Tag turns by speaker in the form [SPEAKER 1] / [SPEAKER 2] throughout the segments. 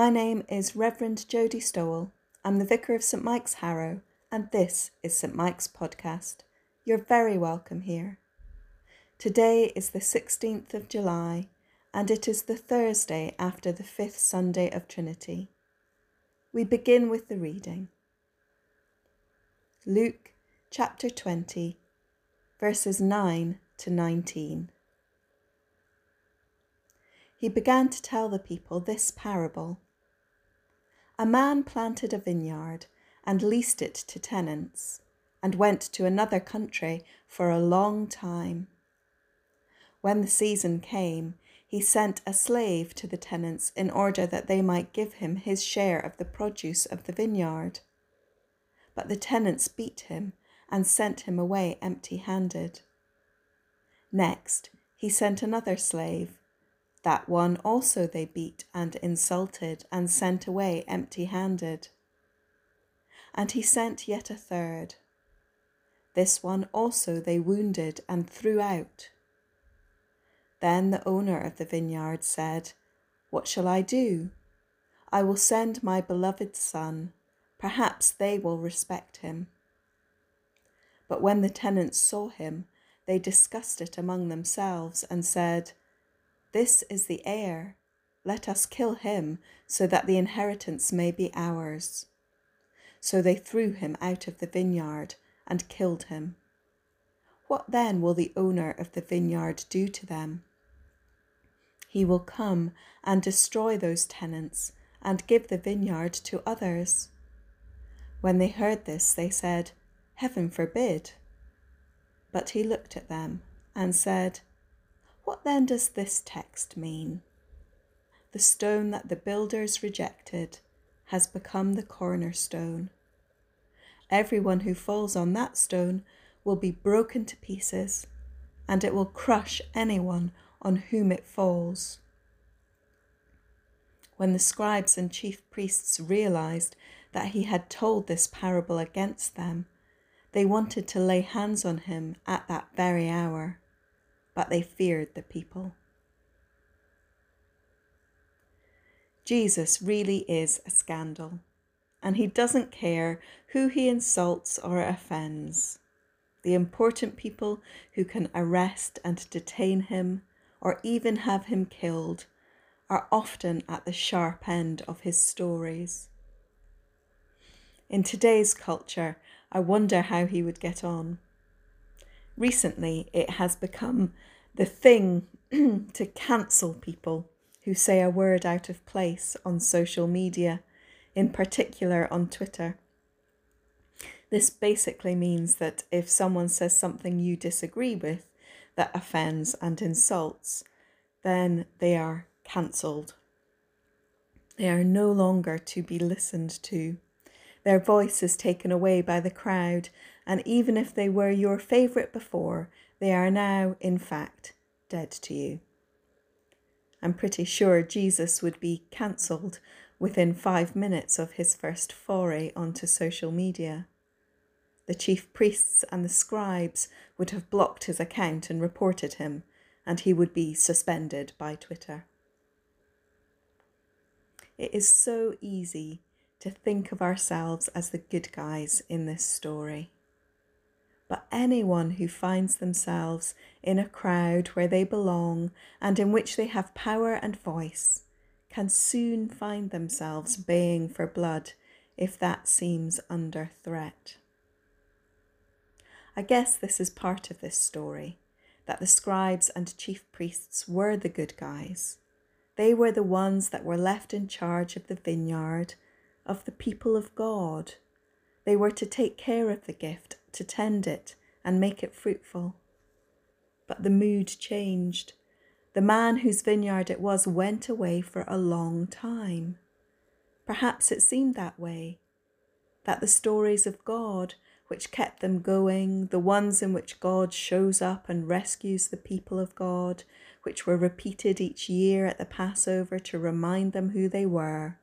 [SPEAKER 1] My name is Reverend Jody Stowell. I'm the Vicar of St Mike's Harrow, and this is St Mike's Podcast. You're very welcome here. Today is the 16th of July, and it is the Thursday after the fifth Sunday of Trinity. We begin with the reading. Luke chapter 20, verses 9 to 19 he began to tell the people this parable A man planted a vineyard and leased it to tenants, and went to another country for a long time. When the season came, he sent a slave to the tenants in order that they might give him his share of the produce of the vineyard. But the tenants beat him and sent him away empty handed. Next, he sent another slave that one also they beat and insulted and sent away empty handed. And he sent yet a third. This one also they wounded and threw out. Then the owner of the vineyard said, What shall I do? I will send my beloved son. Perhaps they will respect him. But when the tenants saw him, they discussed it among themselves and said, this is the heir. Let us kill him, so that the inheritance may be ours. So they threw him out of the vineyard and killed him. What then will the owner of the vineyard do to them? He will come and destroy those tenants and give the vineyard to others. When they heard this, they said, Heaven forbid. But he looked at them and said, what then does this text mean? The stone that the builders rejected has become the cornerstone. Everyone who falls on that stone will be broken to pieces, and it will crush anyone on whom it falls. When the scribes and chief priests realized that he had told this parable against them, they wanted to lay hands on him at that very hour but they feared the people. Jesus really is a scandal, and he doesn't care who he insults or offends. The important people who can arrest and detain him, or even have him killed, are often at the sharp end of his stories. In today's culture, I wonder how he would get on. Recently, it has become the thing to cancel people who say a word out of place on social media, in particular on Twitter. This basically means that if someone says something you disagree with that offends and insults, then they are cancelled. They are no longer to be listened to. Their voice is taken away by the crowd, and even if they were your favourite before, they are now, in fact, dead to you. I'm pretty sure Jesus would be cancelled within five minutes of his first foray onto social media. The chief priests and the scribes would have blocked his account and reported him, and he would be suspended by Twitter. It is so easy to think of ourselves as the good guys in this story but anyone who finds themselves in a crowd where they belong and in which they have power and voice can soon find themselves baying for blood if that seems under threat. I guess this is part of this story that the scribes and chief priests were the good guys. They were the ones that were left in charge of the vineyard, of the people of God. They were to take care of the gift to tend it and make it fruitful. But the mood changed. The man whose vineyard it was went away for a long time. Perhaps it seemed that way, that the stories of God which kept them going, the ones in which God shows up and rescues the people of God, which were repeated each year at the Passover to remind them who they were,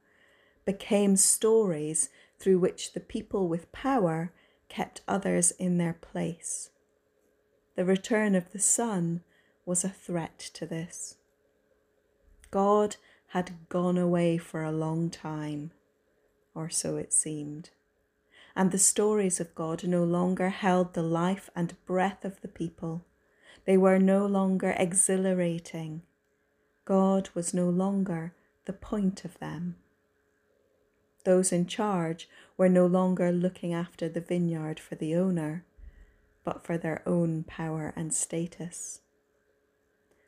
[SPEAKER 1] became stories through which the people with power kept others in their place. The return of the son was a threat to this. God had gone away for a long time, or so it seemed. And the stories of God no longer held the life and breath of the people. They were no longer exhilarating. God was no longer the point of them. Those in charge were no longer looking after the vineyard for the owner, but for their own power and status.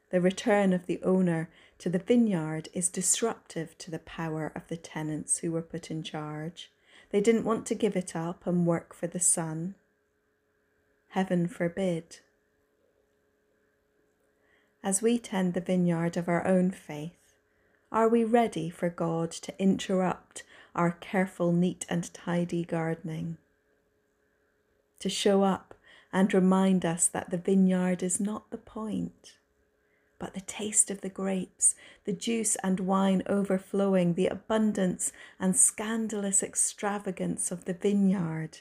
[SPEAKER 1] The return of the owner to the vineyard is disruptive to the power of the tenants who were put in charge. They didn't want to give it up and work for the son. Heaven forbid. As we tend the vineyard of our own faith, are we ready for God to interrupt our careful, neat, and tidy gardening? To show up and remind us that the vineyard is not the point, but the taste of the grapes, the juice and wine overflowing, the abundance and scandalous extravagance of the vineyard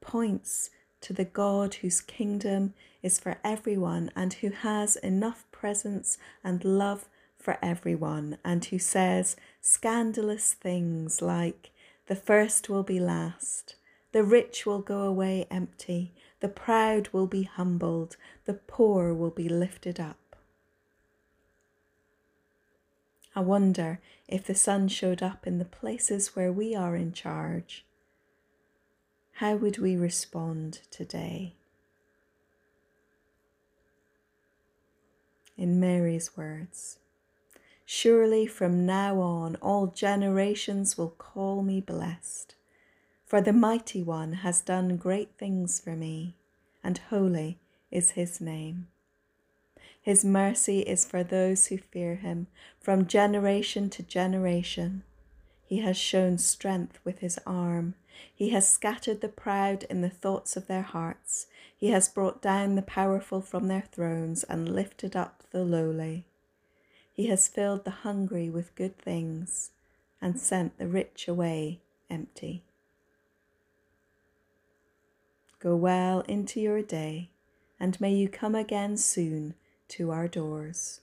[SPEAKER 1] points to the God whose kingdom is for everyone and who has enough presence and love for everyone, and who says scandalous things like, The first will be last, the rich will go away empty, the proud will be humbled, the poor will be lifted up. I wonder if the son showed up in the places where we are in charge. How would we respond today? In Mary's words, Surely from now on all generations will call me blessed, for the Mighty One has done great things for me, and holy is his name. His mercy is for those who fear him from generation to generation. He has shown strength with his arm. He has scattered the proud in the thoughts of their hearts. He has brought down the powerful from their thrones and lifted up the lowly. He has filled the hungry with good things and sent the rich away empty. Go well into your day, and may you come again soon to our doors.